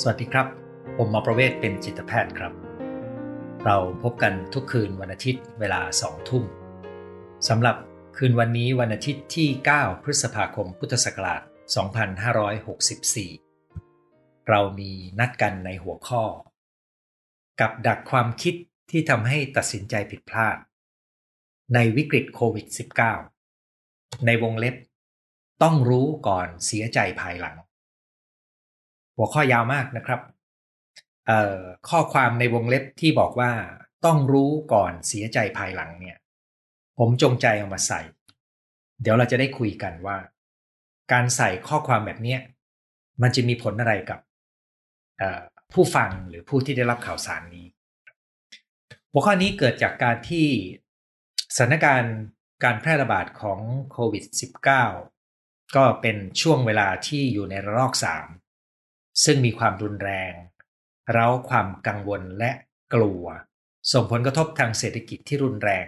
สวัสดีครับ ผมหมอประเวศเป็นจิตแพทย์ครับ เราพบกันทุกคืนวันอาทิตย์เวลาสองทุ่มสำหรับคืนวันนี้วันอาทิตย์ที่ 9 พฤษภาคมพุทธศักราช 2564 เรามีนัดกันในหัวข้อ กับดักความคิดที่ทำให้ตัดสินใจผิดพลาด ในวิกฤตโควิด -19 ในวงเล็บ ต้องรู้ก่อนเสียใจภายหลัง หัวข้อยาวมากนะครับข้อความในวงเล็บที่บอกว่าต้องรู้ก่อนเสียใจภายหลังเนี่ย ผมจงใจเอามาใส่ เดี๋ยวเราจะได้คุยกันว่า การใส่ข้อความแบบนี้มันจะมีผลอะไรกับผู้ฟังหรือผู้ที่ได้รับข่าวสารนี้หัวข้อนี้เกิดจากการที่สถานการณ์การแพร่ระบาดของโควิด -19 ก็เป็นช่วงเวลาที่อยู่ในระลอก3 ซึ่งมีความรุนแรงเร้าความกังวลและกลัว ส่งผลกระทบทางเศรษฐกิจที่รุนแรง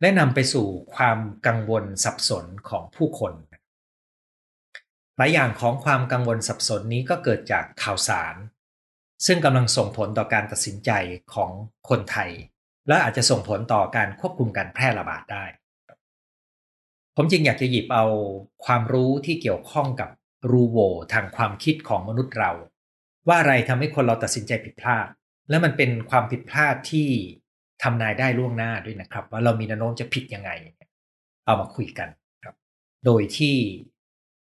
และนำไปสู่ความกังวลสับสนของผู้คนหลายอย่างของความกังวลสับสนนี้ก็เกิดจากข่าวสาร ซึ่งกำลังส่งผลต่อการตัดสินใจของคนไทย และอาจจะส่งผลต่อการควบคุมการแพร่ระบาดได้ ผมจึงอยากจะหยิบเอาความรู้ที่เกี่ยวข้องกับ รูโวทางความคิดของมนุษย์เรา ว่าอะไรทำให้คนเราตัดสินใจผิดพลาด และมันเป็นความผิดพลาดที่ทำนายได้ล่วงหน้าด้วยนะครับ ว่าเรามีแนวโน้มจะผิดยังไง เอามาคุยกันครับ โดยที่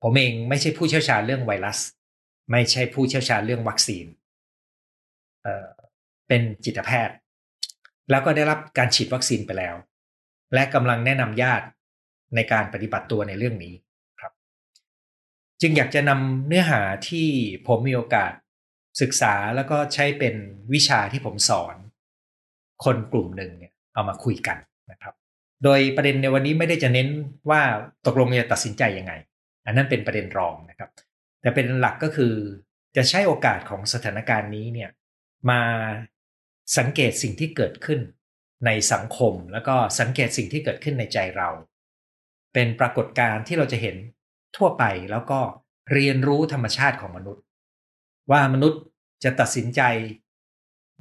ผมเองไม่ใช่ผู้เชี่ยวชาญเรื่องไวรัส ไม่ใช่ผู้เชี่ยวชาญเรื่องวัคซีนเเป็นจิตแพทย์ แล้วก็ได้รับการฉีดวัคซีนไปแล้ว และกำลังแนะนำญาติในการปฏิบัติตัวในเรื่องนี้ จึงอยากจะนำเนื้อหาที่ผมมีโอกาส ศึกษาแล้วก็ใช้เป็นวิชาที่ผมสอน คนกลุ่มหนึ่งเนี่ยเอามาคุยกันนะครับ โดยประเด็นในวันนี้ไม่ได้จะเน้นว่าตกลงจะตัดสินใจยังไง อันนั้นเป็นประเด็นรองนะครับ แต่เป็นหลักก็คือจะใช้โอกาสของสถานการณ์นี้เนี่ยมาสังเกตสิ่งที่เกิดขึ้นในสังคมแล้วก็สังเกตสิ่งที่เกิดขึ้นในใจเรา เป็นปรากฏการณ์ที่เราจะเห็น ทั่วไปแล้วก็เรียนรู้ธรรมชาติของมนุษย์ ว่ามนุษย์จะตัดสินใจ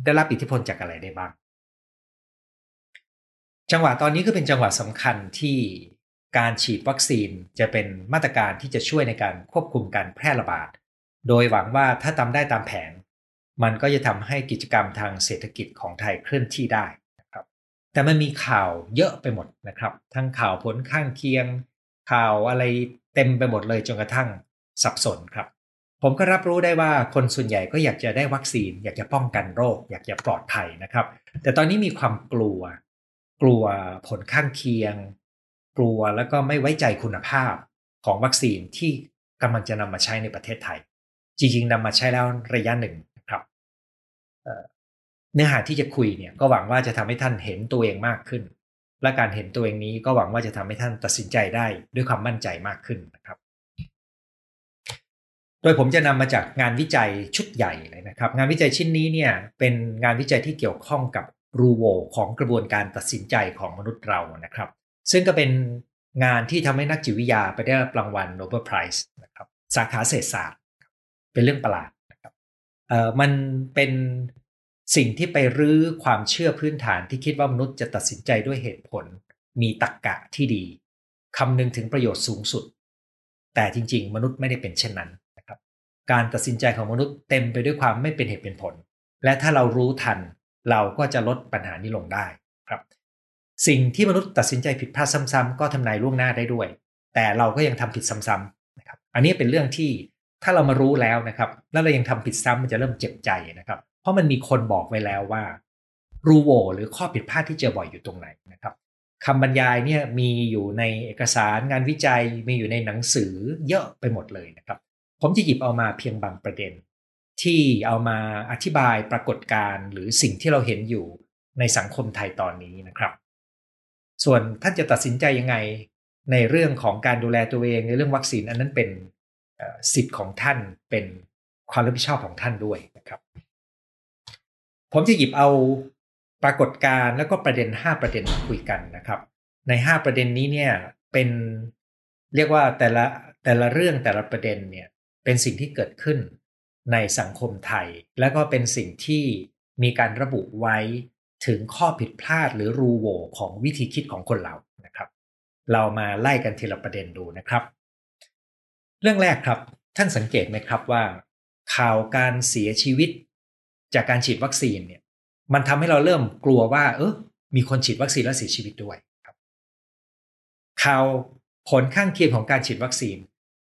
ได้รับอิทธิพลจากอะไรได้บ้าง จังหวะตอนนี้ก็เป็นจังหวะสำคัญที่การฉีดวัคซีนจะเป็นมาตรการที่จะช่วยในการควบคุมการแพร่ระบาด โดยหวังว่าถ้าทำได้ตามแผน มันก็จะทำให้กิจกรรมทางเศรษฐกิจของไทยเคลื่อนที่ได้นะครับ แต่มันมีข่าวเยอะไปหมดนะครับ ทั้งข่าวผลข้างเคียง ข่าวอะไรเต็มไปหมดเลยจนกระทั่งสับสนครับ ผมก็รับรู้ได้ว่าคนส่วนใหญ่ก็อยากจะได้วัคซีน อยากจะป้องกันโรค อยากจะปลอดภัยนะครับ แต่ตอนนี้มีความกลัว กลัวผลข้างเคียง กลัวแล้วก็ไม่ไว้ใจคุณภาพของวัคซีนที่กำลังจะนำมาใช้ในประเทศไทย จริงๆนำมาใช้แล้วระยะหนึ่งนะครับเนื้อหาที่จะคุยเนี่ยก็หวังว่าจะทำให้ท่านเห็นตัวเองมากขึ้น และการเห็นตัวเองนี้ก็หวังว่าจะทำให้ท่านตัดสินใจได้ด้วยความมั่นใจมากขึ้นนะครับ โดยผมจะนำมาจากงานวิจัยชุดใหญ่เลยนะครับ งานวิจัยชิ้นนี้เนี่ยเป็นงานวิจัยที่เกี่ยวข้องกับรูโวของกระบวนการตัดสินใจของมนุษย์เรานะครับ ซึ่งก็เป็นงานที่ทำให้นักจิตวิทยาไปได้รับรางวัลโนเบิลไพรส์นะครับสาขาเศรษฐศาสตร์ เป็นเรื่องประหลาดนะครับเอ่อมันเป็น สิ่งที่ไปรื้อความเชื่อพื้นฐานที่คิดว่ามนุษย์จะตัดสินใจด้วยเหตุผล มีตรรกกะที่ดีคำนึงถึงประโยชน์สูงสุด แต่จริง ๆ มนุษย์ไม่ได้เป็นเช่นนั้นนะครับ การตัดสินใจของมนุษย์เต็มไปด้วยความไม่เป็นเหตุเป็นผล และถ้าเรารู้ทัน เราก็จะลดปัญหานี้ลงได้ครับ สิ่งที่มนุษย์ตัดสินใจผิดพลาดซ้ำๆก็ทำนายล่วงหน้าได้ด้วย แต่เราก็ยังทำผิดซ้ำๆนะครับ อันนี้เป็นเรื่องที่ถ้าเรามารู้แล้วนะครับ แล้วเรายังทำผิดซ้ำมันจะเริ่มเจ็บใจนะครับ ราะมันมีคนบอกไว้แล้วว่ารูโวหรือข้อผิดพลาดที่เจอบ่อยอยู่ตรงไหนนะครับคำบรรยายเนี่ยมีอยู่ในเอกสารงานวิจัยมีอยู่ในหนังสือเยอะไปหมดเลยนะครับ ผมจะหยิบเอามาเพียงบางประเด็น ที่เอามาอธิบายปรากฏการณ์หรือสิ่งที่เราเห็นอยู่ในสังคมไทยตอนนี้นะครับ ส่วนท่านจะตัดสินใจยังไงในเรื่องของการดูแลตัวเองในเรื่องวัคซีนอันนั้นเป็นสิทธิ์ของท่านเป็นความรับผิดชอบของท่านด้วย ผมจะหยิบเอาปรากฏการณ์แล้วก็ประเด็น 5 ประเด็นมาคุยกันนะครับ ใน 5 ประเด็นนี้เนี่ยเป็นเรียกว่าแต่ละแต่ละเรื่องแต่ละประเด็นเนี่ยเป็นสิ่งที่เกิดขึ้นในสังคมไทย และก็เป็นสิ่งที่มีการระบุไว้ถึงข้อผิดพลาดหรือรูโหว่ของวิธีคิดของคนเรานะครับ เรามาไล่กันทีละประเด็นดูนะครับ เรื่องแรกครับท่านสังเกตไหมครับว่า ข่าวการเสียชีวิต จากการฉีดวัคซีนเนี่ย มันทำให้เราเริ่มกลัวว่า เออมีคนฉีดวัคซีนแล้วเสียชีวิตด้วยครับข่าวผลข้างเคียงของการฉีดวัคซีน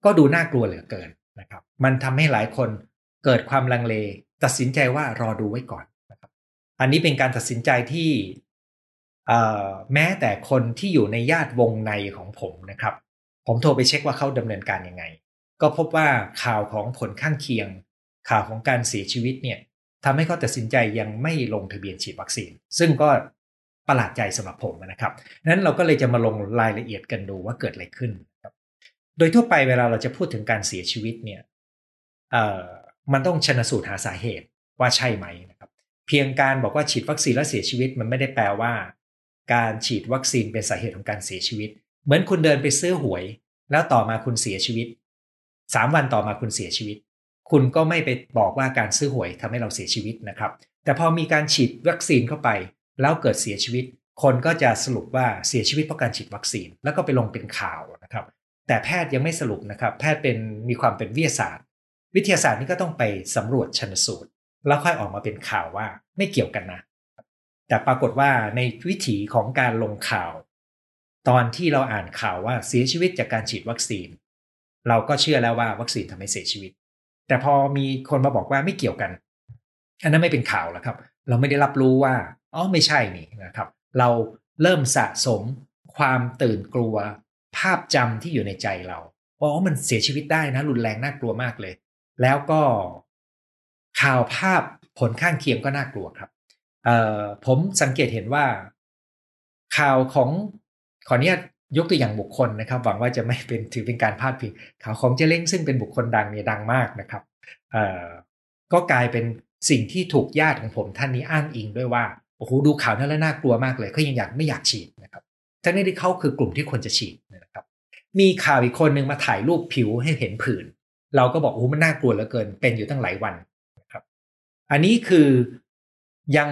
ก็ดูน่ากลัวเหลือเกินนะครับ มันทำให้หลายคนเกิดความลังเล ตัดสินใจว่ารอดูไว้ก่อนนะครับ อันนี้เป็นการตัดสินใจที่แม้แต่คนที่อยู่ในญาติวงในของผมนะครับ ผมโทรไปเช็คว่าเขาดำเนินการยังไง ก็พบว่าข่าวของผลข้างเคียง ข่าวของการเสียชีวิตเนี่ย ทำให้เขาตัดสินใจยังไม่ลงทะเบียนฉีดวัคซีน ซึ่งก็ประหลาดใจสำหรับผมนะครับนั้นเราก็เลยจะมาลงรายละเอียดกันดูว่าเกิดอะไรขึ้นครับโดยทั่วไปเวลาเราจะพูดถึงการเสียชีวิตเนี่ยมันต้องชนะสูตรหาสาเหตุว่าใช่ไหมนะครับเพียงการบอกว่าฉีดวัคซีนแล้วเสียชีวิต มันไม่ได้แปลว่า การฉีดวัคซีนเป็นสาเหตุของการเสียชีวิต เหมือนคุณเดินไปซื้อหวย แล้วต่อมาคุณเสียชีวิตสามวันต่อมาคุณเสียชีวิต คุณก็ไม่ไปบอกว่าการซื้อหวยทำให้เราเสียชีวิตนะครับ แต่พอมีการฉีดวัคซีนเข้าไป แล้วเกิดเสียชีวิต คนก็จะสรุปว่าเสียชีวิตเพราะการฉีดวัคซีน แล้วก็ไปลงเป็นข่าวนะครับ แต่แพทย์ยังไม่สรุปนะครับ แพทย์เป็นมีความเป็นวิทยาศาสตร์ วิทยาศาสตร์นี่ก็ต้องไปสำรวจชันสูตร แล้วค่อยออกมาเป็นข่าวว่าไม่เกี่ยวกันนะ แต่ปรากฏว่าในวิถีของการลงข่าว ตอนที่เราอ่านข่าวว่าเสียชีวิตจากการฉีดวัคซีน เราก็เชื่อแล้วว่าวัคซีนทำให้เสียชีวิต แต่พอมีคนมาบอกว่าไม่เกี่ยวกัน อันนั้นไม่เป็นข่าวแล้วครับ เราไม่ได้รับรู้ว่าอ๋อไม่ใช่นี่นะครับ เราเริ่มสะสมความตื่นกลัว ภาพจำที่อยู่ในใจเราอ๋อมันเสียชีวิตได้นะรุนแรงน่ากลัวมากเลย แล้วก็ข่าวภาพผลข้างเคียงก็น่ากลัวครับผมสังเกตเห็นว่า ข่าวของขออนุญาต ยกตัวอย่างบุคคลนะครับ หวังว่าจะไม่เป็นถือเป็นการพลาดพิงข่าวของเจเล้งซึ่งเป็นบุคคลดังเนี่ยดังมากนะครับก็กลายเป็นสิ่งที่ถูกญาติของผมท่านนี้อ้างอิงด้วยว่าโอ้โหดูข่าวนั้นแล้วน่ากลัวมากเลยเขายังอยากไม่อยากฉีดนะครับทั้งนี้ที่เขาคือกลุ่มที่ควรจะฉีดนะครับ มีข่าวอีกคนหนึ่งมาถ่ายรูปผิวให้เห็นผื่นเราก็บอกโอ้มันน่ากลัวเหลือเกินเป็นอยู่ตั้งหลายวันนะครับ อันนี้คือยัง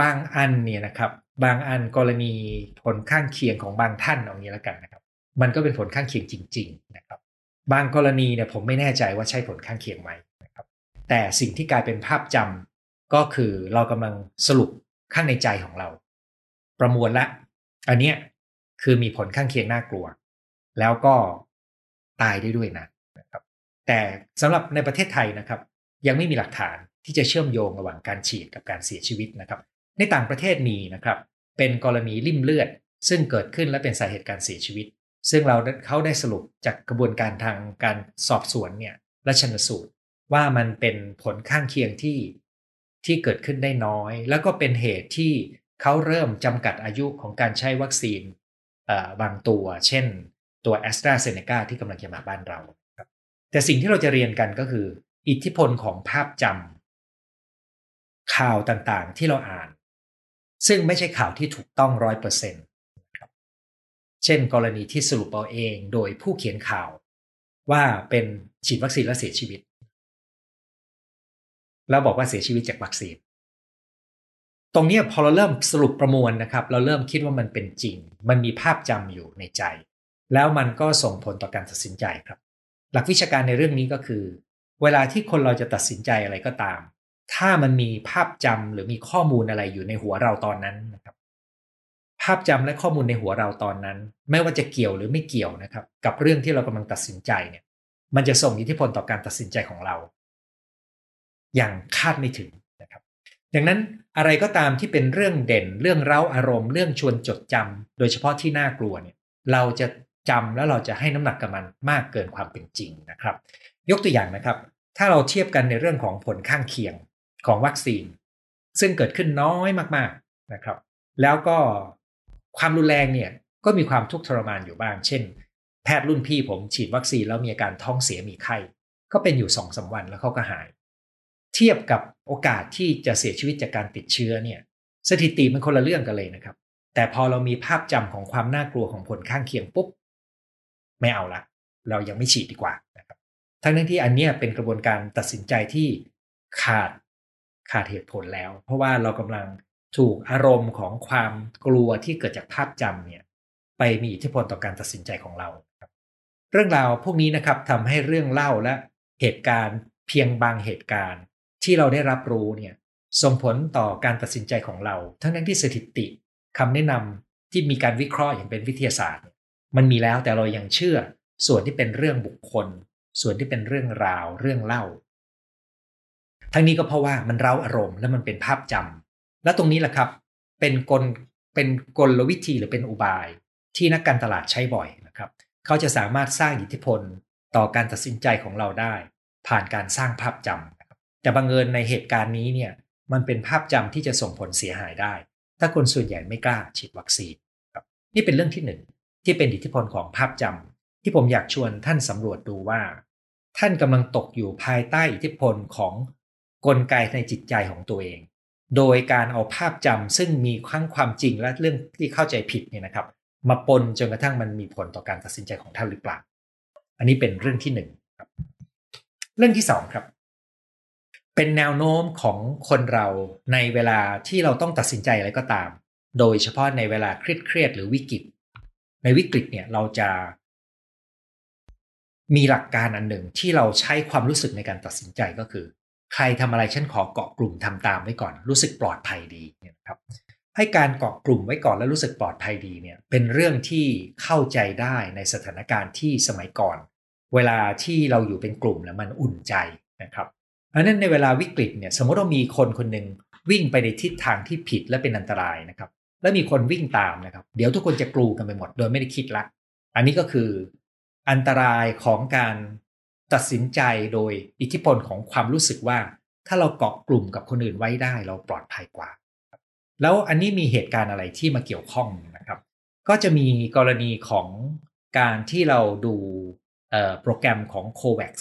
บางอันเนี่ยนะครับ บางอันกรณีผลข้างเคียงของบางท่านเอางี้แล้วกันนะครับ มันก็เป็นผลข้างเคียงจริง ๆ นะครับ บางกรณีเนี่ยผมไม่แน่ใจว่าใช่ผลข้างเคียงไหมนะครับ แต่สิ่งที่กลายเป็นภาพจำก็คือเรากำลังสรุปข้างในใจของเรา ประมวลละ อันเนี้ยคือมีผลข้างเคียงน่ากลัว แล้วก็ตายได้ด้วยนะนะครับ แต่สำหรับในประเทศไทยนะครับ ยังไม่มีหลักฐานที่จะเชื่อมโยงระหว่างการฉีดกับการเสียชีวิตนะครับ ในต่างประเทศมีนะครับ เป็นกรณีริ่มเลือด ซึ่งเกิดขึ้นและเป็นสาเหตุการเสียชีวิต ซึ่งเราเขาได้สรุปจากกระบวนการทางการสอบสวนเนี่ยและชนสูตรว่ามันเป็นผลข้างเคียงที่ที่เกิดขึ้นได้น้อย แล้วก็เป็นเหตุที่เขาเริ่มจำกัดอายุของการใช้วัคซีนบางตัว เช่น ตัวแอสตราเซเนกาที่กำลังจะมาบ้านเราครับแต่สิ่งที่เราจะเรียนกันก็คือ อิทธิพลของภาพจำข่าวต่างๆ ที่เราอ่าน ซึ่งไม่ใช่ข่าวที่ถูกต้องร้อยเปอร์เซ็นต์เช่น กรณีที่สรุปเอาเองโดยผู้เขียนข่าว ว่าเป็นฉีดวัคซีนแล้วเสียชีวิต แล้วบอกว่าเสียชีวิตจากวัคซีน ตรงนี้พอเราเริ่มสรุปประมวลนะครับ เราเริ่มคิดว่ามันเป็นจริง มันมีภาพจำอยู่ในใจ แล้วมันก็ส่งผลต่อการตัดสินใจครับ หลักวิชาการในเรื่องนี้ก็คือ เวลาที่คนเราจะตัดสินใจอะไรก็ตาม ถ้ามันมีภาพจำหรือมีข้อมูลอะไรอยู่ในหัวเราตอนนั้นนะครับ ภาพจำและข้อมูลในหัวเราตอนนั้น ไม่ว่าจะเกี่ยวหรือไม่เกี่ยวนะครับ กับเรื่องที่เรากำลังตัดสินใจเนี่ย มันจะส่งอิทธิพลต่อการตัดสินใจของเรา อย่างคาดไม่ถึงนะครับ ดังนั้นอะไรก็ตามที่เป็นเรื่องเด่น เรื่องเร้าอารมณ์เรื่องชวนจดจำโดยเฉพาะที่น่ากลัวเนี่ย เราจะจำแล้วเราจะให้น้ำหนักกับมันมากเกินความเป็นจริงนะครับ ยกตัวอย่างนะครับ ถ้าเราเทียบกันในเรื่องของผลข้างเคียง ของวัคซีน ซึ่งเกิดขึ้นน้อยมากๆนะครับ แล้วก็ความรุนแรงเนี่ยก็มีความทุกข์ทรมานอยู่บ้าง เช่น แพทย์รุ่นพี่ผมฉีดวัคซีนแล้วมีอาการท้องเสียมีไข้ ก็เป็นอยู่สองสาวันแล้วเขาก็หาย เทียบกับโอกาสที่จะเสียชีวิตจากการติดเชื้อเนี่ยสถิติมันคนละเรื่องกันเลยนะครับ แต่พอเรามีภาพจำของความน่ากลัวของผลข้างเคียงปุ๊บไม่เอาละ เรายังไม่ฉีดดีกว่านะครับ ทั้งนั้นที่อันเนี้ยเป็นกระบวนการตัดสินใจที่ขาด ขาดเหตุผลแล้ว เพราะว่าเรากำลังถูกอารมณ์ของความกลัวที่เกิดจากภาพจำเนี่ยไปมีอิทธิพลต่อการตัดสินใจของเราครับเรื่องราวพวกนี้นะครับทำให้เรื่องเล่าและเหตุการณ์เพียงบางเหตุการณ์ ที่เราได้รับรู้เนี่ยส่งผลต่อการตัดสินใจของเรา ทั้งนั้นที่สถิติคำแนะนำที่มีการวิเคราะห์อย่างเป็นวิทยาศาสตร์ มันมีแล้วแต่เรายังเชื่อส่วนที่เป็นเรื่องบุคคล ส่วนที่เป็นเรื่องราวเรื่องเล่า ทั้งนี้ก็เพราะว่ามันเร้าอารมณ์และมันเป็นภาพจำและตรงนี้แหละครับ เป็นกลเป็นกลวิธีหรือเป็นอุบาย ที่นักการตลาดใช้บ่อยนะครับ เขาจะสามารถสร้างอิทธิพลต่อการตัดสินใจของเราได้ ผ่านการสร้างภาพจำแต่บางเอิญในเหตุการณ์นี้เนี่ยมันเป็นภาพจำที่จะส่งผลเสียหายได้ ถ้าคนส่วนใหญ่ไม่กล้าฉีดวัคซีนครับนี่เป็นเรื่องที่หนึ่งที่เป็นอิทธิพลของภาพจำที่ผมอยากชวนท่านสำรวจดูว่า ท่านกำลังตกอยู่ภายใต้อิทธิพลของ กลไกในจิตใจของตัวเอง โดยการเอาภาพจำซึ่งมีขั้งความจริงและเรื่องที่เข้าใจผิดเนี่ยนะครับ มาปนจนกระทั่งมันมีผลต่อการตัดสินใจของท่านหรือเปล่า อันนี้เป็นเรื่องที่หนึ่งครับ เรื่องที่สองครับ เป็นแนวโน้มของคนเราในเวลาที่เราต้องตัดสินใจอะไรก็ตาม โดยเฉพาะในเวลาเครียดเครียดหรือวิกฤต ในวิกฤตเนี่ยเราจะมีหลักการอันหนึ่งที่เราใช้ความรู้สึกในการตัดสินใจก็คือ ใครทำอะไรฉันขอเกาะกลุ่มทำตามไว้ก่อน รู้สึกปลอดภัยดีนะครับให้การเกาะกลุ่มไว้ก่อนแล้วรู้สึกปลอดภัยดีเนี่ยเป็นเรื่องที่เข้าใจได้ในสถานการณ์ที่สมัยก่อน เวลาที่เราอยู่เป็นกลุ่มแล้วมันอุ่นใจนะครับเพราะนั้นในเวลาวิกฤตเนี่ยสมมติเรามีคนคนหนึ่งวิ่งไปในทิศทางที่ผิดและเป็นอันตรายนะครับแล้วมีคนวิ่งตามนะครับ เดี๋ยวทุกคนจะกลูกันไปหมดโดยไม่ได้คิดละ อันนี้ก็คืออันตรายของการ ตัดสินใจโดยอิทธิพลของความรู้สึกว่า ถ้าเราเกาะกลุ่มกับคนอื่นไว้ได้ เราปลอดภัยกว่า แล้วอันนี้มีเหตุการณ์อะไรที่มาเกี่ยวข้องนะครับ ก็จะมีกรณีของการที่เราดูโปรแกรมของ COVAX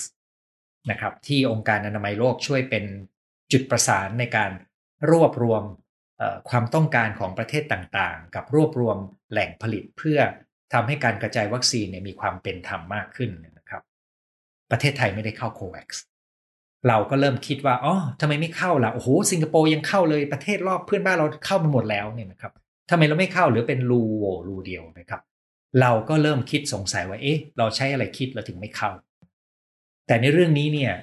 นะครับที่องค์การอนามัยโลกช่วยเป็นจุดประสานในการรวบรวมความต้องการของประเทศต่างๆ กับรวบรวมแหล่งผลิตเพื่อทำให้การกระจายวัคซีนมีความเป็นธรรมมากขึ้น ประเทศไทยไม่ได้เข้า COVAX เราก็เริ่มคิดว่าอ๋อทำไมไม่เข้าล่ะ โอ้โห สิงคโปร์ยังเข้าเลยประเทศรอบเพื่อนบ้านเราเข้ามาหมดแล้วเนี่ยนะครับทำไมเราไม่เข้าหรือเป็นรูโหวรูเดียวนะครับ เราก็เริ่มคิดสงสัยว่า เอ๊ะ เราใช้อะไรคิดเราถึงไม่เข้า แต่ในเรื่องนี้เนี่ย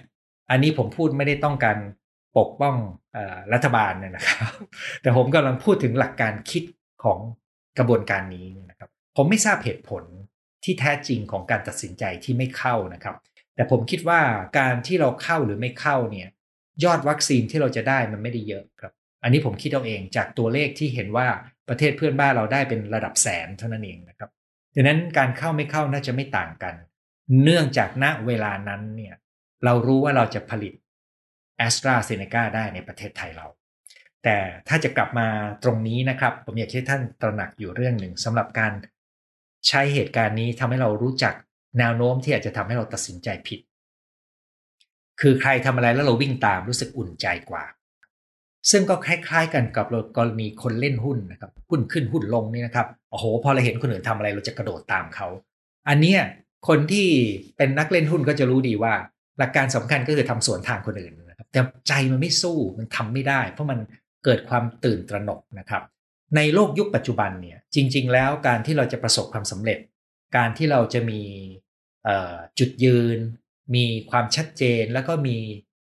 อันนี้ผมพูดไม่ได้ต้องการปกป้องรัฐบาลนะครับ แต่ผมกำลังพูดถึงหลักการคิดของกระบวนการนี้นะครับ ผมไม่ทราบเหตุผลที่แท้จริงของการตัดสินใจที่ไม่เข้านะครับ แต่ผมคิดว่าการที่เราเข้าหรือไม่เข้าเนี่ยยอดวัคซีนที่เราจะได้มันไม่ได้เยอะครับ อันนี้ผมคิดเอาเองจากตัวเลขที่เห็นว่าประเทศเพื่อนบ้านเราได้เป็นระดับแสนเท่านั้นเองนะครับดังนั้นการเข้าไม่เข้าน่าจะไม่ต่างกัน เนื่องจากณเวลานั้นเนี่ยเรารู้ว่าเราจะผลิตแอสตราเซเนกาได้ในประเทศไทยเรา แต่ถ้าจะกลับมาตรงนี้นะครับ ผมอยากให้ท่านตระหนักอยู่เรื่องหนึ่งสำหรับการใช้เหตุการณ์นี้ทำให้เรารู้จัก แนวโน้มที่อาจจะทำให้เราตัดสินใจผิด คือใครทำอะไรแล้วเราวิ่งตามรู้สึกอุ่นใจกว่า ซึ่งก็คล้ายๆ กันกับกรณีคนเล่นหุ้นนะครับหุ้นขึ้นหุ้นลงนี่นะครับโอ้โห พอเราเห็นคนอื่นทำอะไรเราจะกระโดดตามเขา อันเนี้ยคนที่เป็นนักเล่นหุ้นก็จะรู้ดีว่า หลักการสำคัญก็คือทำสวนทางคนอื่นนะครับแต่ใจมันไม่สู้มันทำไม่ได้ เพราะมันเกิดความตื่นตระหนกนะครับ ในโลกยุคปัจจุบันเนี่ยจริง ๆ แล้วการที่เราจะประสบความสำเร็จ การที่เราจะมีจุดยืน มีความชัดเจนแล้วก็มี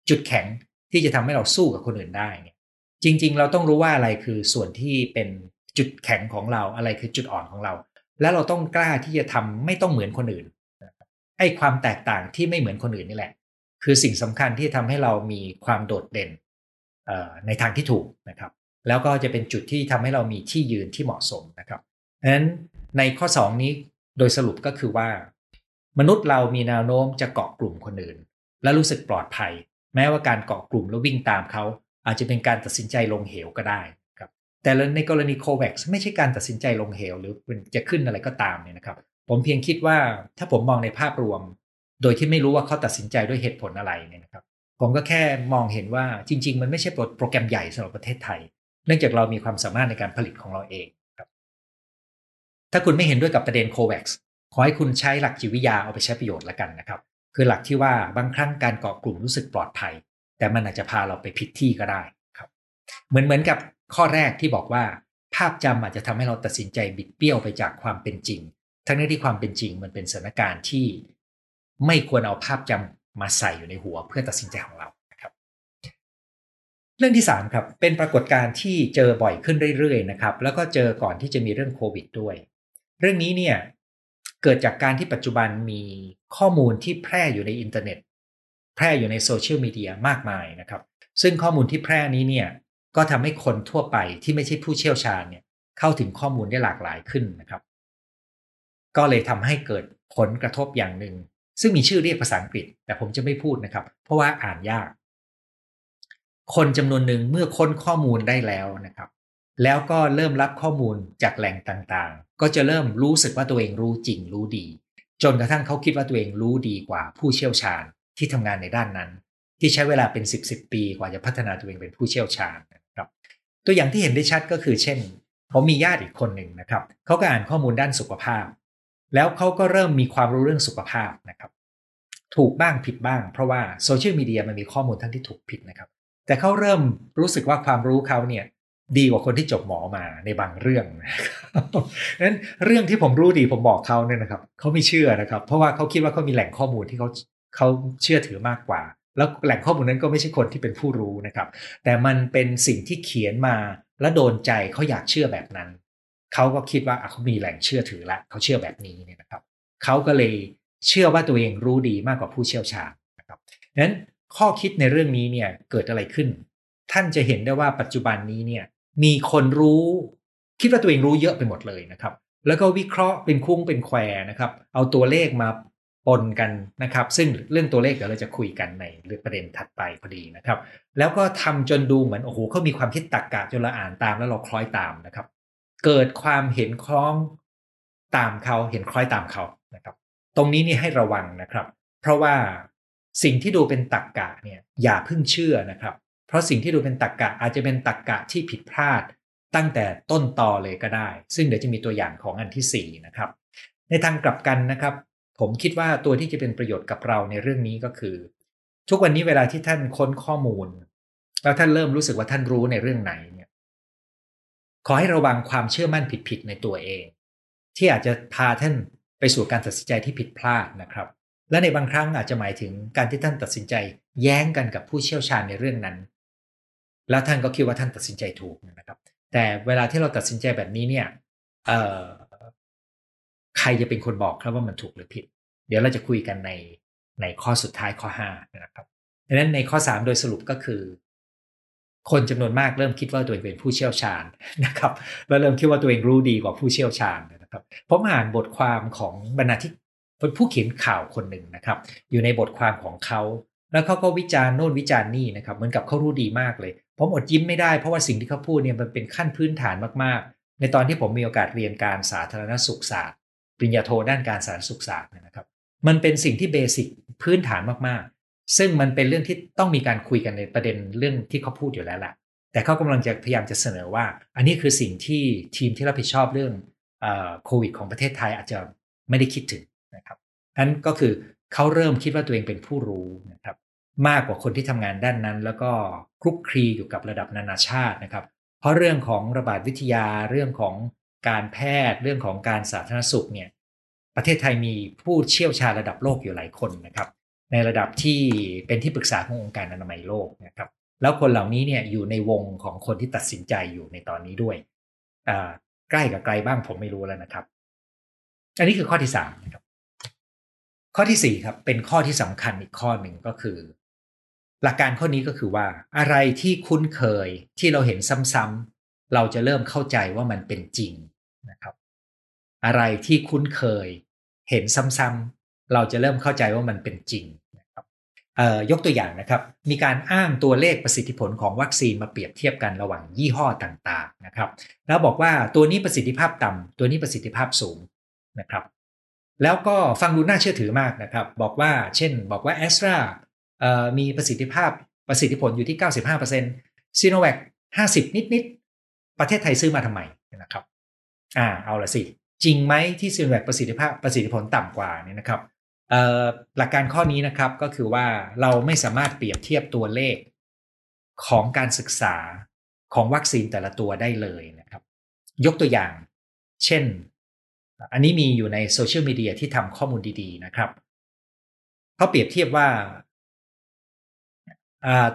จุดแข็งที่จะทำให้เราสู้กับคนอื่นได้เนี่ยจริง ๆ เราต้องรู้ว่าอะไรคือส่วนที่เป็นจุดแข็งของเราอะไรคือจุดอ่อนของเรา แล้วเราต้องกล้าที่จะทำไม่ต้องเหมือนคนอื่นไอ้ความแตกต่างที่ไม่เหมือนคนอื่นนี่แหละ คือสิ่งสำคัญที่ทำให้เรามีความโดดเด่นในทางที่ถูกนะครับ แล้วก็จะเป็นจุดที่ทำให้เรามีที่ยืนที่เหมาะสมนะครับดังนั้นในข้อ 2 นี้ โดยสรุปก็คือว่า มนุษย์เรามีแนวโน้มจะเกาะกลุ่มคนอื่น และรู้สึกปลอดภัย แม้ว่าการเกาะกลุ่มแล้ววิ่งตามเขา อาจจะเป็นการตัดสินใจลงเหวก็ได้ครับแต่ในกรณีโควัคไม่ใช่การตัดสินใจลงเหว หรือจะขึ้นอะไรก็ตามเนี่ยนะครับ ผมเพียงคิดว่าถ้าผมมองในภาพรวม โดยที่ไม่รู้ว่าเขาตัดสินใจด้วยเหตุผลอะไรเนี่ยนะครับ ผมก็แค่มองเห็นว่าจริง ๆ มันไม่ใช่โปรแกรมใหญ่สำหรับประเทศไทย เนื่องจากเรามีความสามารถในการผลิตของเราเอง ถ้าคุณไม่เห็นด้วยกับประเด็นโควัคขอให้คุณใช้หลักจิตวิทยาเอาไปใช้ประโยชน์ล้วกันนะครับ คือหลักที่ว่าบางครั้งการเกาะกลุ่มรู้สึกปลอดภัย แต่มันอาจจะพาเราไปผิดที่ก็ได้ครับ เหมือนเหมือนกับข้อแรกที่บอกว่า ภาพจำอาจจะทำให้เราตัดสินใจบิดเบี้ยวไปจากความเป็นจริง ทั้งนี้ที่ความเป็นจริงมันเป็นสถานการณ์ที่ ไม่ควรเอาภาพจำมาใส่อยู่ในหัวเพื่อตัดสินใจของเรานะครับ เรื่องที่ 3 ครับ เป็นปรากฏการณ์ที่เจอบ่อยขึ้นเรื่อยๆนะครับ แล้วก็เจอก่อนที่จะมีเรื่องโควิดด้วย เรื่องนี้เนี่ยเกิดจากการที่ปัจจุบันมีข้อมูลที่แพร่อยู่ในอินเทอร์เน็ต แพร่อยู่ในโซเชียลมีเดียมากมายนะครับ ซึ่งข้อมูลที่แพร่นี้เนี่ยก็ทำให้คนทั่วไปที่ไม่ใช่ผู้เชี่ยวชาญเนี่ยเข้าถึงข้อมูลได้หลากหลายขึ้นนะครับ ก็เลยทำให้เกิดผลกระทบอย่างหนึ่ง ซึ่งมีชื่อเรียกภาษาอังกฤษ แต่ผมจะไม่พูดนะครับ เพราะว่าอ่านยาก คนจำนวนหนึ่งเมื่อค้นข้อมูลได้แล้วนะครับ แล้วก็เริ่มรับข้อมูลจากแหล่งต่าง ก็จะเริ่มรู้สึกว่าตัวเองรู้จริงรู้ดี จนกระทั่งเขาคิดว่าตัวเองรู้ดีกว่าผู้เชี่ยวชาญที่ทำงานในด้านนั้น ที่ใช้เวลาเป็น 10บสปีกว่าจะพัฒนาตัวเองเป็นผู้เชี่ยวชาญนะครับตัวอย่างที่เห็นได้ชัดก็คือ เช่นผมมีญาติอีกคนหนึ่งนะครับเขาก็อ่านข้อมูลด้านสุขภาพ แล้วเขาก็เริ่มมีความรู้เรื่องสุขภาพนะครับ ถูกบ้างผิดบ้าง เพราะว่าโซเชียลมีเดียมันมีข้อมูลทั้งที่ถูกผิดนะครับ แต่เขาเริ่มรู้สึกว่าความรู้เขาเนี่ย ดีกว่าคนที่จบหมอมาในบางเรื่องนั้นเรื่องที่ผมรู้ดีผมบอกเขาเนี่ยนะครับเขาไม่เชื่อนะครับ เพราะว่าเขาคิดว่าเขามีแหล่งข้อมูลที่เขาเขาเชื่อถือมากกว่า แล้วแหล่งข้อมูลนั้นก็ไม่ใช่คนที่เป็นผู้รู้นะครับ แต่มันเป็นสิ่งที่เขียนมาแล้วโดนใจเขาอยากเชื่อแบบนั้นเขาก็คิดว่าเขามีแหล่งเชื่อถือละเขาเชื่อแบบนี้เนี่ยนะครับเขาก็เลยเชื่อว่าตัวเองรู้ดีมากกว่าผู้เชี่ยวชาญนะครับนั้นข้อคิดในเรื่องนี้เนี่ยเกิดอะไรขึ้น ท่านจะเห็นได้ว่าปัจจุบันนี้เนี่ย มีคนรู้ คิดว่าตัวเองรู้เยอะไปหมดเลยนะครับ แล้วก็วิเคราะห์เป็นคุ้งเป็นแควนะครับ เอาตัวเลขมาปนกันนะครับ ซึ่งเรื่องตัวเลขเดี๋ยวเราจะคุยกันในประเด็นถัดไปพอดีนะครับ แล้วก็ทำจนดูเหมือนโอ้โหเขามีความคิดตรกกะจนเราอ่านตามแล้วเราคล้อยตามนะครับ เกิดความเห็นคล้องตามเขาเห็นคล้อยตามเขานะครับ ตรงนี้นี่ให้ระวังนะครับ เพราะว่าสิ่งที่ดูเป็นตรกกะเนี่ยอย่าเพิ่งเชื่อนะครับ เพราะสิ่งที่ดูเป็นตรกกะอาจจะเป็นตรกกะที่ผิดพลาดตั้งแต่ต้นตอเลยก็ได้ ซึ่งเดี๋ยวจะมีตัวอย่างของอันที่4นะครับในทางกลับกันนะครับ ผมคิดว่าตัวที่จะเป็นประโยชน์กับเราในเรื่องนี้ก็คือ ทุกวันนี้เวลาที่ท่านค้นข้อมูล แล้วท่านเริ่มรู้สึกว่าท่านรู้ในเรื่องไหนเนี่ยขอให้ระวังความเชื่อมั่นผิดๆในตัวเอง ที่อาจจะพาท่านไปสู่การตัดสินใจที่ผิดพลาดนะครับ และในบางครั้งอาจจะหมายถึงการที่ท่านตัดสินใจแย้งกันกับผู้เชี่ยวชาญในเรื่องนั้น แล้วท่านก็คิดว่าท่านตัดสินใจถูกนะครับ แต่เวลาที่เราตัดสินใจแบบนี้เนี่ยใครจะเป็นคนบอกครับว่ามันถูกหรือผิด เดี๋ยวเราจะคุยกันในในข้อสุดท้ายข้อ5นะครับดังนั้นในข้อ 3 โดยสรุปก็คือ คนจำนวนมากเริ่มคิดว่าตัวเองเป็นผู้เชี่ยวชาญนะครับแล้วเริ่มคิดว่าตัวเองรู้ดีกว่าผู้เชี่ยวชาญนะครับผมอ่านบทความของบรรณาธิการผู้เขียนข่าวคนหนึ่งนะครับ อยู่ในบทความของเขา แล้วเขาก็วิจารณ์โน่นวิจารณ์นี่นะครับ เหมือนกับเขารู้ดีมากเลย ผมอดยิ้มไม่ได้เพราะว่าสิ่งที่เขาพูดเนี่ยมันเป็นขั้นพื้นฐานมากๆ ในตอนที่ผมมีโอกาสเรียนการสาธารณสุขศาสตร์ปริญญาโทด้านการสาธารณสุขศาสตร์นะครับ มันเป็นสิ่งที่เบสิกพื้นฐานมากๆ ซึ่งมันเป็นเรื่องที่ต้องมีการคุยกันในประเด็นเรื่องที่เขาพูดอยู่แล้วแหละแต่เขากำลังจะพยายามจะเสนอว่า อันนี้คือสิ่งที่ทีมที่รับผิดชอบเรื่องโควิดของประเทศไทยอาจจะไม่ได้คิดถึงนะครับนั้นก็คือเขาเริ่มคิดว่าตัวเองเป็นผู้รู้นะครับ มากกว่าคนที่ทำงานด้านนั้น แล้วก็คลุกคลีอยู่กับระดับนานาชาตินะครับ เพราะเรื่องของระบาดวิทยาเรื่องของการแพทย์ เรื่องของการสาธารณสุขเนี่ยประเทศไทยมีผู้เชี่ยวชาญระดับโลกอยู่หลายคนนะครับ ในระดับที่เป็นที่ปรึกษาขององค์การอนามัยโลกนะครับ แล้วคนเหล่านี้เนี่ยอยู่ในวงของคนที่ตัดสินใจอยู่ในตอนนี้ด้วยใกล้กับไกลบ้างผมไม่รู้แล้วนะครับ อันนี้คือข้อที่สามนะครับ ข้อที่สี่ครับเป็นข้อที่สำคัญอีกข้อหนึ่งก็คือ หลักการข้อนี้ก็คือว่าอะไรที่คุ้นเคยที่เราเห็นซ้ำๆเราจะเริ่มเข้าใจว่ามันเป็นจริงนะครับ อะไรที่คุ้นเคย เห็นซ้ำๆเราจะเริ่มเข้าใจว่ามันเป็นจริงนะครับยกตัวอย่างนะครับ มีการอ้างตัวเลขประสิทธิผลของวัคซีนมาเปรียบเทียบกันระหว่างยี่ห้อต่างๆนะครับ แล้วบอกว่าตัวนี้ประสิทธิภาพต่ำตัวนี้ประสิทธิภาพสูงนะครับ แล้วก็ฟังดูน่าเชื่อถือมากนะครับ บอกว่า เช่น บอกว่าแอสตรา มีประสิทธิภาพประสิทธิผลอยู่ที่ 95%ซีโนแวค50 นิด ๆ ประเทศไทยซื้อมาทำไมนะครับ อ่าเอาละสิ จริงไหมที่ซีโนแวคประสิทธิภาพประสิทธิผลต่ำกว่านี่นะครับหลักการข้อนี้นะครับก็คือว่าเราไม่สามารถเปรียบเทียบตัวเลขของการศึกษาของวัคซีนแต่ละตัวได้เลยนะครับ ยกตัวอย่าง เช่น อันนี้มีอยู่ในโซเชียลมีเดียที่ทำข้อมูลดี ๆ นะครับเขาเปรียบเทียบว่า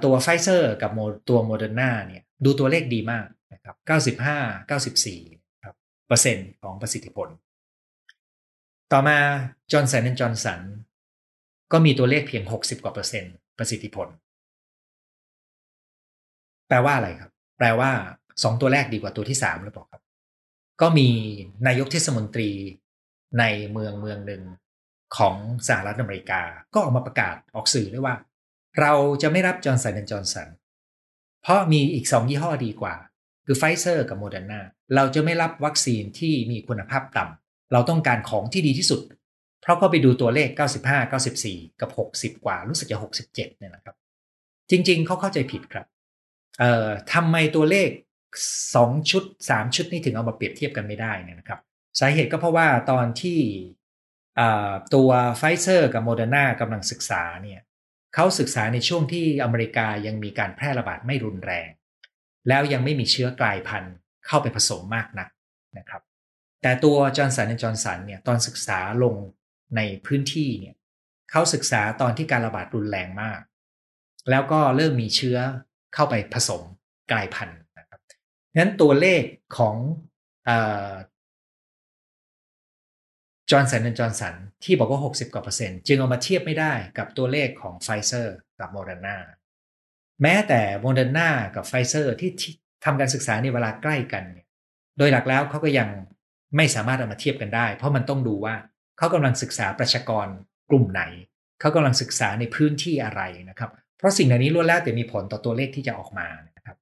ตัวไฟเซอร์กับตัวโมเดอร์นาเนี่ยดูตัวเลขดีมากนะครับ95 94ครับเปอร์เซ็นต์ของประสิทธิผล ต่อมาจอห์นสันและจอห์นสันก็มีตัวเลขเพียง 60 กว่าเปอร์เซ็นต์ประสิทธิผล แปลว่าอะไรครับ แปลว่าสองตัวแรกดีกว่าตัวที่สามหรือเปล่าครับ ก็มีนายกเทศมนตรีในเมืองเมืองหนึ่งของสหรัฐอเมริกา ก็ออกมาประกาศออกสื่อด้วยว่า เราจะไม่รับจอห์นสันและจอห์นสันเพราะมีอีกสองยี่ห้อดีกว่า คือไฟเซอร์กับโมเดอร์นาเราจะไม่รับวัคซีนที่มีคุณภาพต่ำเราต้องการของที่ดีที่สุด เพราะก็ไปดูตัวเลข 95 94 กับ 60 กว่า รู้สึกจะ 67เนี่ยนะครับ จริงๆ เขาเข้าใจผิดครับ เอ่อทำไมตัวเลข 2 ชุด 3 ชุดนี้ถึงเอามาเปรียบเทียบกันไม่ได้เนี่ยนะครับ สาเหตุก็เพราะว่าตอนที่ตัวไฟเซอร์กับโมเดอร์นากำลังศึกษาเนี่ย เขาศึกษาในช่วงที่อเมริกายังมีการแพร่ระบาดไม่รุนแรง แล้วยังไม่มีเชื้อกลายพันธุ์เข้าไปผสมมากนักนะครับ แต่ตัวจอห์นสันและจอห์นสันเนี่ยตอนศึกษาลงในพื้นที่เนี่ยเขาศึกษาตอนที่การระบาดรุนแรงมาก แล้วก็เริ่มมีเชื้อเข้าไปผสมกลายพันธุ์นะครับนั้นตัวเลขของ จอห์นสันและจอห์นสันที่บอกว่า 60 กว่าเปอร์เซ็นต์จึงเอามาเทียบไม่ได้กับตัวเลขของไฟเซอร์กับโมเดอร์นาแม้แต่โมเดอร์นากับไฟเซอร์ที่ทำการศึกษาในเวลาใกล้กัน โดยหลักแล้วเขาก็ยังไม่สามารถเอามาเทียบกันได้ เพราะมันต้องดูว่าเขากำลังศึกษาประชากรกลุ่มไหน เขากำลังศึกษาในพื้นที่อะไรนะครับ เพราะสิ่งเหล่านี้ล้วนแล้วแต่มีผลต่อตัวเลขที่จะออกมานะครับ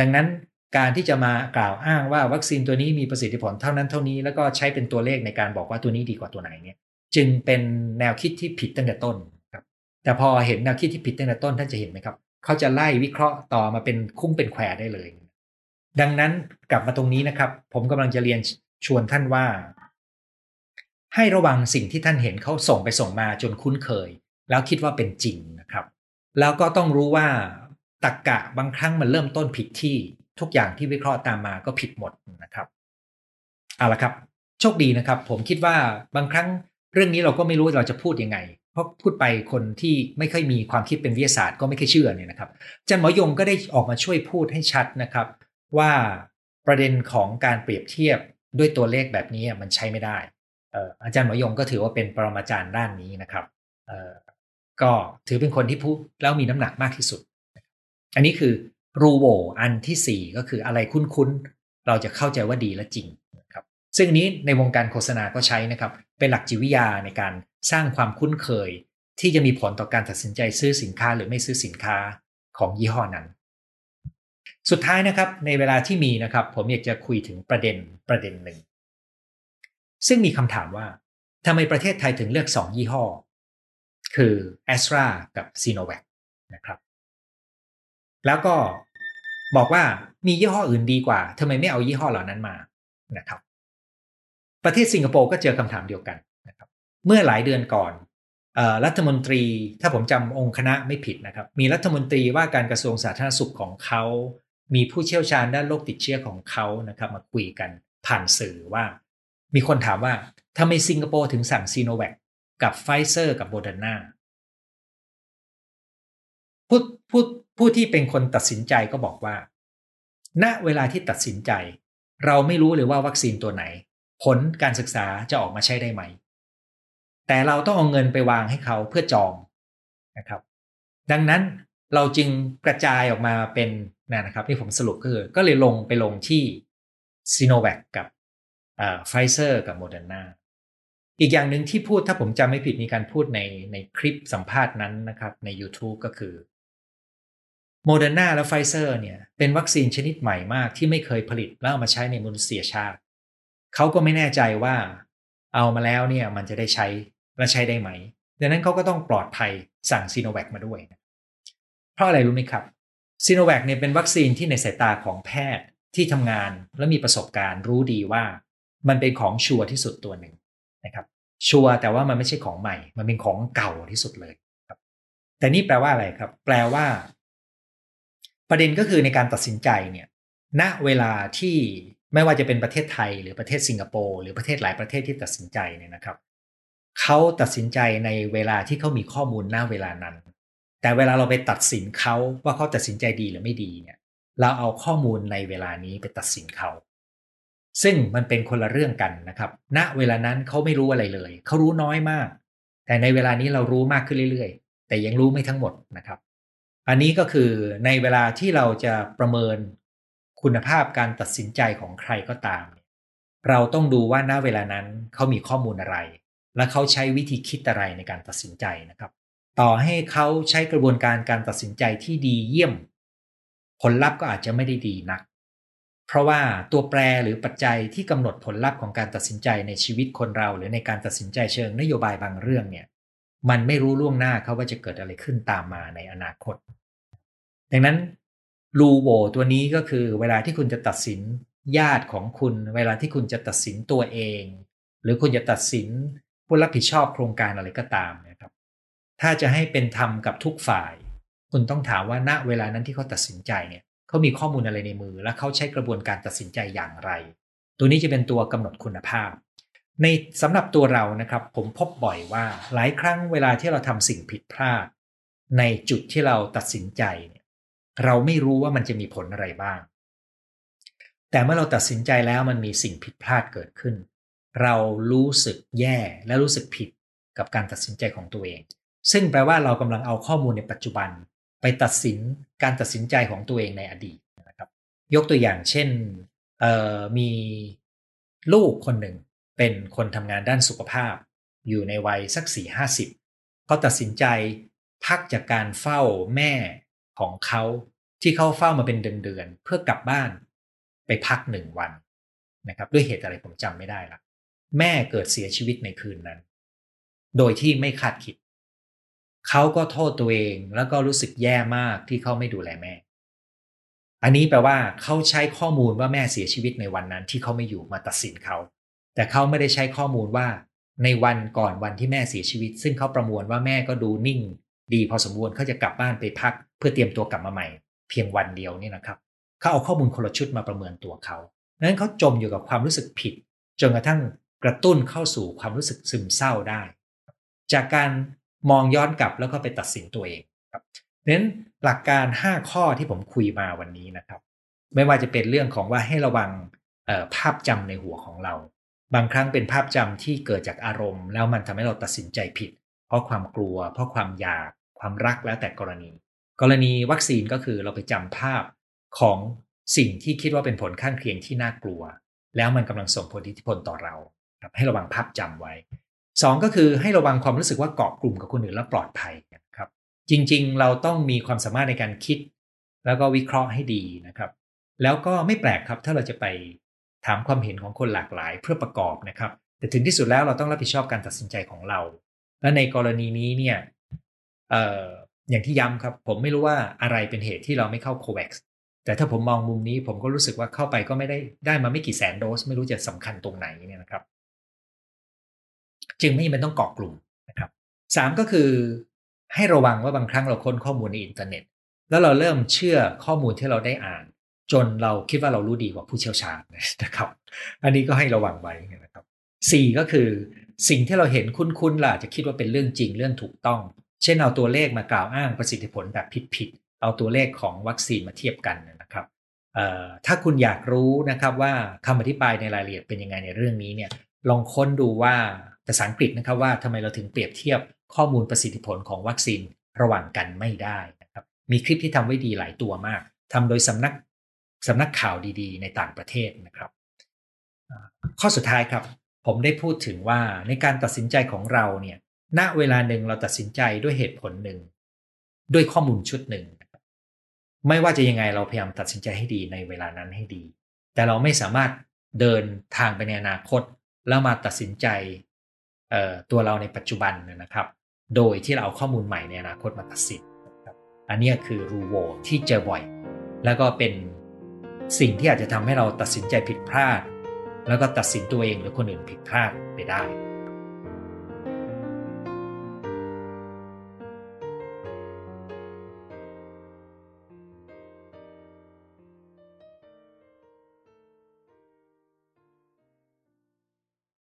ดังนั้น การที่จะมากล่าวอ้างว่าวัคซีนตัวนี้มีประสิทธิผลเท่านั้นเท่านี้แล้วก็ใช้เป็นตัวเลขในการบอกว่าตัวนี้ดีกว่าตัวไหนเนี่ย จึงเป็นแนวคิดที่ผิดตั้งแต่ต้นครับแต่พอเห็นแนวคิดที่ผิดตั้งแต่ต้นท่านจะเห็นไหมครับเขาจะไล่วิเคราะห์ต่อมาเป็นคุ้งเป็นแควได้เลย ดังนั้นกลับมาตรงนี้นะครับ ผมกำลังจะเรียนชวนท่านว่า ให้ระวังสิ่งที่ท่านเห็นเขาส่งไปส่งมาจนคุ้นเคย แล้วคิดว่าเป็นจริงนะครับ แล้วก็ต้องรู้ว่าตักกะบางครั้งมันเริ่มต้นผิดที่ ทุกอย่างที่วิเคราะห์ตามมาก็ผิดหมดนะครับเอาละครับโชคดีนะครับ ผมคิดว่าบางครั้งเรื่องนี้เราก็ไม่รู้เราจะพูดยังไง เพราะพูดไปคนที่ไม่ค่อยมีความคิดเป็นวิทยาศาสตร์ก็ไม่ค่อยเชื่อเนี่ยนะครับอาจารย์หมอยงก็ได้ออกมาช่วยพูดให้ชัดนะครับ ว่าประเด็นของการเปรียบเทียบด้วยตัวเลขแบบนี้มันใช้ไม่ได้อาจารย์หมอยงก็ถือว่าเป็นปรมาจารย์ด้านนี้นะครับก็ถือเป็นคนที่พูดแล้วมีน้ำหนักมากที่สุด อันนี้คือ รูโวอันที่ 4 ก็คืออะไรคุ้นๆ เราจะเข้าใจว่าดีและจริงนะครับซึ่งนี้ในวงการโฆษณาก็ใช้นะครับเป็นหลักจิตวิทยาในการสร้างความคุ้นเคย ที่จะมีผลต่อการตัดสินใจซื้อสินค้าหรือไม่ซื้อสินค้าของยี่ห้อนั้น สุดท้ายนะครับในเวลาที่มีนะครับ ผมอยากจะคุยถึงประเด็นประเด็นหนึ่ง ซึ่งมีคำถามว่าทำไมประเทศไทยถึงเลือก 2 ยี่ห้อ คือ a s t r a กับ s i n o v a c นะครับ แล้วก็บอกว่ามียี่ห้ออื่นดีกว่าทำไมไม่เอายี่ห้อเหล่านั้นมานะครับ ประเทศสิงคโปร์ก็เจอคำถามเดียวกันนะครับ เมื่อหลายเดือนก่อนรัฐมนตรีถ้าผมจำองค์คณะไม่ผิดนะครับ มีรัฐมนตรีว่าการกระทรวงสาธารณสุขของเขา มีผู้เชี่ยวชาญด้านโรคติดเชื้อของเขานะครับ มาคุยกันผ่านสื่อว่า มีคนถามว่าทำไมสิงคโปร์ถึงสั่งซีโนแวคกับไฟเซอร์กับโมเดอร์นาผู้ผู้ ผู้ที่เป็นคนตัดสินใจก็บอกว่า ณเวลาที่ตัดสินใจ เราไม่รู้เลยว่าวัคซีนตัวไหน ผลการศึกษาจะออกมาใช้ได้ไหม แต่เราต้องเอาเงินไปวางให้เขาเพื่อจองนะครับ ดังนั้นเราจึงกระจายออกมาเป็นนะครับที่ผมสรุปก็คือก็เลยลงไปลงที่ซีโนแวคกับไฟเซอร์กับโมเดอร์นาอีกอย่างหนึ่งที่พูดถ้าผมจำไม่ผิดมีการพูดในในคลิปสัมภาษณ์นั้นนะครับใน YouTube ก็คือ โมเดอร์นาและไฟเซอร์เนี่ยเป็นวัคซีนชนิดใหม่มากที่ไม่เคยผลิตแล้วเอามาใช้ในมนุษยชาติ เขาก็ไม่แน่ใจว่า เอามาแล้วเนี่ยมันจะได้ใช้และใช้ได้ไหม ดังนั้นเขาก็ต้องปลอดภัยสั่งซีโนแวคมาด้วย เพราะอะไรรู้ไหมครับซีโนแวคเนี่ยเป็นวัคซีนที่ในสายตาของแพทย์ที่ทำงานและมีประสบการณ์รู้ดีว่ามันเป็นของชัวร์ที่สุดตัวหนึ่งนะครับ ชัวร์แต่ว่ามันไม่ใช่ของใหม่ มันเป็นของเก่าที่สุดเลยครับ แต่นี่แปลว่าอะไรครับ แปลว่า ประเด็นก็คือในการตัดสินใจเนี่ยณเวลาที่ไม่ว่าจะเป็นประเทศไทยหรือประเทศสิงคโปร์หรือประเทศหลายประเทศที่ตัดสินใจเนี่ยนะครับเขาตัดสินใจในเวลาที่เขามีข้อมูลหน้าเวลานั้น แต่เวลาเราไปตัดสินเขาว่าเขาตัดสินใจดีหรือไม่ดีเนี่ย เราเอาข้อมูลในเวลานี้ไปตัดสินเขา ซึ่งมันเป็นคนละเรื่องกันนะครับ ณ เวลานั้นเขาไม่รู้อะไรเลย เขารู้น้อยมาก แต่ในเวลานี้เรารู้มากขึ้นเรื่อยๆ แต่ยังรู้ไม่ทั้งหมดนะครับ อันนี้ก็คือในเวลาที่เราจะประเมินคุณภาพการตัดสินใจของใครก็ตาม เราต้องดูว่าณเวลานั้นเขามีข้อมูลอะไร และเขาใช้วิธีคิดอะไรในการตัดสินใจนะครับ ต่อให้เขาใช้กระบวนการการตัดสินใจที่ดีเยี่ยม ผลลัพธ์ก็อาจจะไม่ได้ดีนัก เพราะว่าตัวแปรหรือปัจจัยที่กำหนดผลลัพธ์ของการตัดสินใจในชีวิตคนเรา หรือในการตัดสินใจเชิงนโยบายบางเรื่องเนี่ย มันไม่รู้ล่วงหน้าเขาว่าจะเกิดอะไรขึ้นตามมาในอนาคต ดังนั้นรูโวตัวนี้ก็คือเวลาที่คุณจะตัดสินญาติของคุณ เวลาที่คุณจะตัดสินตัวเอง หรือคุณจะตัดสินผู้รับผิดชอบโครงการอะไรก็ตามนะครับ ถ้าจะให้เป็นธรรมกับทุกฝ่าย คุณต้องถามว่าณเวลานั้นที่เขาตัดสินใจเนี่ยเขามีข้อมูลอะไรในมือ และเขาใช้กระบวนการตัดสินใจอย่างไร ตัวนี้จะเป็นตัวกำหนดคุณภาพ ในสำหรับตัวเรานะครับ ผมพบบ่อยว่าหลายครั้งเวลาที่เราทำสิ่งผิดพลาด ในจุดที่เราตัดสินใจเนี่ยเราไม่รู้ว่ามันจะมีผลอะไรบ้าง แต่เมื่อเราตัดสินใจแล้วมันมีสิ่งผิดพลาดเกิดขึ้น เรารู้สึกแย่และรู้สึกผิดกับการตัดสินใจของตัวเอง ซึ่งแปลว่าเรากำลังเอาข้อมูลในปัจจุบัน ไปตัดสินการตัดสินใจของตัวเองในอดีตนะครับ ยกตัวอย่างเช่นมีลูกคนหนึ่ง เป็นคนทำงานด้านสุขภาพ อยู่ในวัยสักสี่ห้าสิบเขาตัดสินใจพักจากการเฝ้าแม่ของเขาที่เขาเฝ้ามาเป็นเดือนๆเพื่อกลับบ้าน ไปพักหนึ่งวันนะครับ ด้วยเหตุอะไรผมจำไม่ได้ละแม่เกิดเสียชีวิตในคืนนั้น โดยที่ไม่คาดคิด เขาก็โทษตัวเองแล้วก็รู้สึกแย่มากที่เขาไม่ดูแลแม่ อันนี้แปลว่าเขาใช้ข้อมูลว่าแม่เสียชีวิตในวันนั้นที่เขาไม่อยู่มาตัดสินเขา แต่เขาไม่ได้ใช้ข้อมูลว่า ในวันก่อนวันที่แม่เสียชีวิต ซึ่งเขาประมวลว่าแม่ก็ดูนิ่ง ดีพอสมควรเขาจะกลับบ้านไปพัก เพื่อเตรียมตัวกลับมาใหม่ เพียงวันเดียวนี่นะครับเขาเอาข้อมูลคนละชุดมาประเมินตัวเขาดังนั้นเขาจมอยู่กับความรู้สึกผิด จนกระทั่งกระตุ้นเข้าสู่ความรู้สึกซึมเศร้าได้ จากการมองย้อนกลับแล้วก็ไปตัดสินตัวเองครับเน้นหลักการ 5 ข้อที่ผมคุยมาวันนี้นะครับ ไม่ว่าจะเป็นเรื่องของว่าให้ระวังภาพจำในหัวของเรา บางครั้งเป็นภาพจำที่เกิดจากอารมณ์ แล้วมันทำให้เราตัดสินใจผิด เพราะความกลัว เพราะความอยาก ความรักแล้วแต่กรณี กรณีวัคซีนก็คือเราไปจำภาพของสิ่งที่คิดว่าเป็นผลข้างเคียงที่น่ากลัว แล้วมันกำลังส่งผลอิทธิพลต่อเราให้ระวังภาพจำไว้สองก็คือให้ระวังความรู้สึกว่าเกาะกลุ่มกับคนอื่นแล้วปลอดภัยนะครับ จริงๆ เราต้องมีความสามารถในการคิด แล้วก็วิเคราะห์ให้ดีนะครับ แล้วก็ไม่แปลกครับถ้าเราจะไป ถามความเห็นของคนหลากหลายเพื่อประกอบนะครับ แต่ถึงที่สุดแล้วเราต้องรับผิดชอบการตัดสินใจของเรา และในกรณีนี้เนี่ยเอ่ออย่างที่ย้ำครับ ผมไม่รู้ว่าอะไรเป็นเหตุที่เราไม่เข้าโควัคแต่ถ้าผมมองมุมนี้ผมก็รู้สึกว่าเข้าไปก็ไม่ได้ได้มาไม่กี่แสนโดส ไม่รู้จะสำคัญตรงไหนเนี่ยนะครับ จึงไม่จำเป็นต้องเกาะกลุ่มนะครับสามก็คือให้ระวังว่าบางครั้งเราค้นข้อมูลในอินเทอร์เน็ต แล้วเราเริ่มเชื่อข้อมูลที่เราได้อ่าน จนเราคิดว่าเรารู้ดีกว่าผู้เชี่ยวชาญนะครับ อันนี้ก็ให้ระวังไว้นะครับสี่ก็คือสิ่งที่เราเห็นคุ้นๆล่ะจะคิดว่าเป็นเรื่องจริงเรื่องถูกต้อง เช่นเอาตัวเลขมากล่าวอ้างประสิทธิผลแบบผิดๆเอาตัวเลขของวัคซีนมาเทียบกันนะครับถ้าคุณอยากรู้นะครับว่าคำอธิบายในรายละเอียดเป็นยังไงในเรื่องนี้เนี่ยลองค้นดูว่าภาษาอังกฤษนะครับว่าทำไมเราถึงเปรียบเทียบข้อมูลประสิทธิผลของวัคซีนระหว่างกันไม่ได้นะครับมีคลิปที่ทำไว้ดีหลายตัวมากทำโดยสำนัก สำนักข่าวดีๆ ในต่างประเทศนะครับ ข้อสุดท้ายครับ ผมได้พูดถึงว่าในการตัดสินใจของเราเนี่ยณเวลาหนึ่งเราตัดสินใจด้วยเหตุผลหนึ่ง ด้วยข้อมูลชุดหนึ่ง ไม่ว่าจะยังไงเราพยายามตัดสินใจให้ดีในเวลานั้นให้ดี แต่เราไม่สามารถเดินทางไปในอนาคต แล้วมาตัดสินใจตัวเราในปัจจุบันนะครับ โดยที่เราเอาข้อมูลใหม่ในอนาคตมาตัดสินอันนี้คือรูโวที่เจอบ่อย แล้วก็เป็น สิ่งที่อาจจะทำให้เราตัดสินใจผิดพลาด แล้วก็ตัดสินตัวเองหรือคนอื่นผิดพลาดไปได้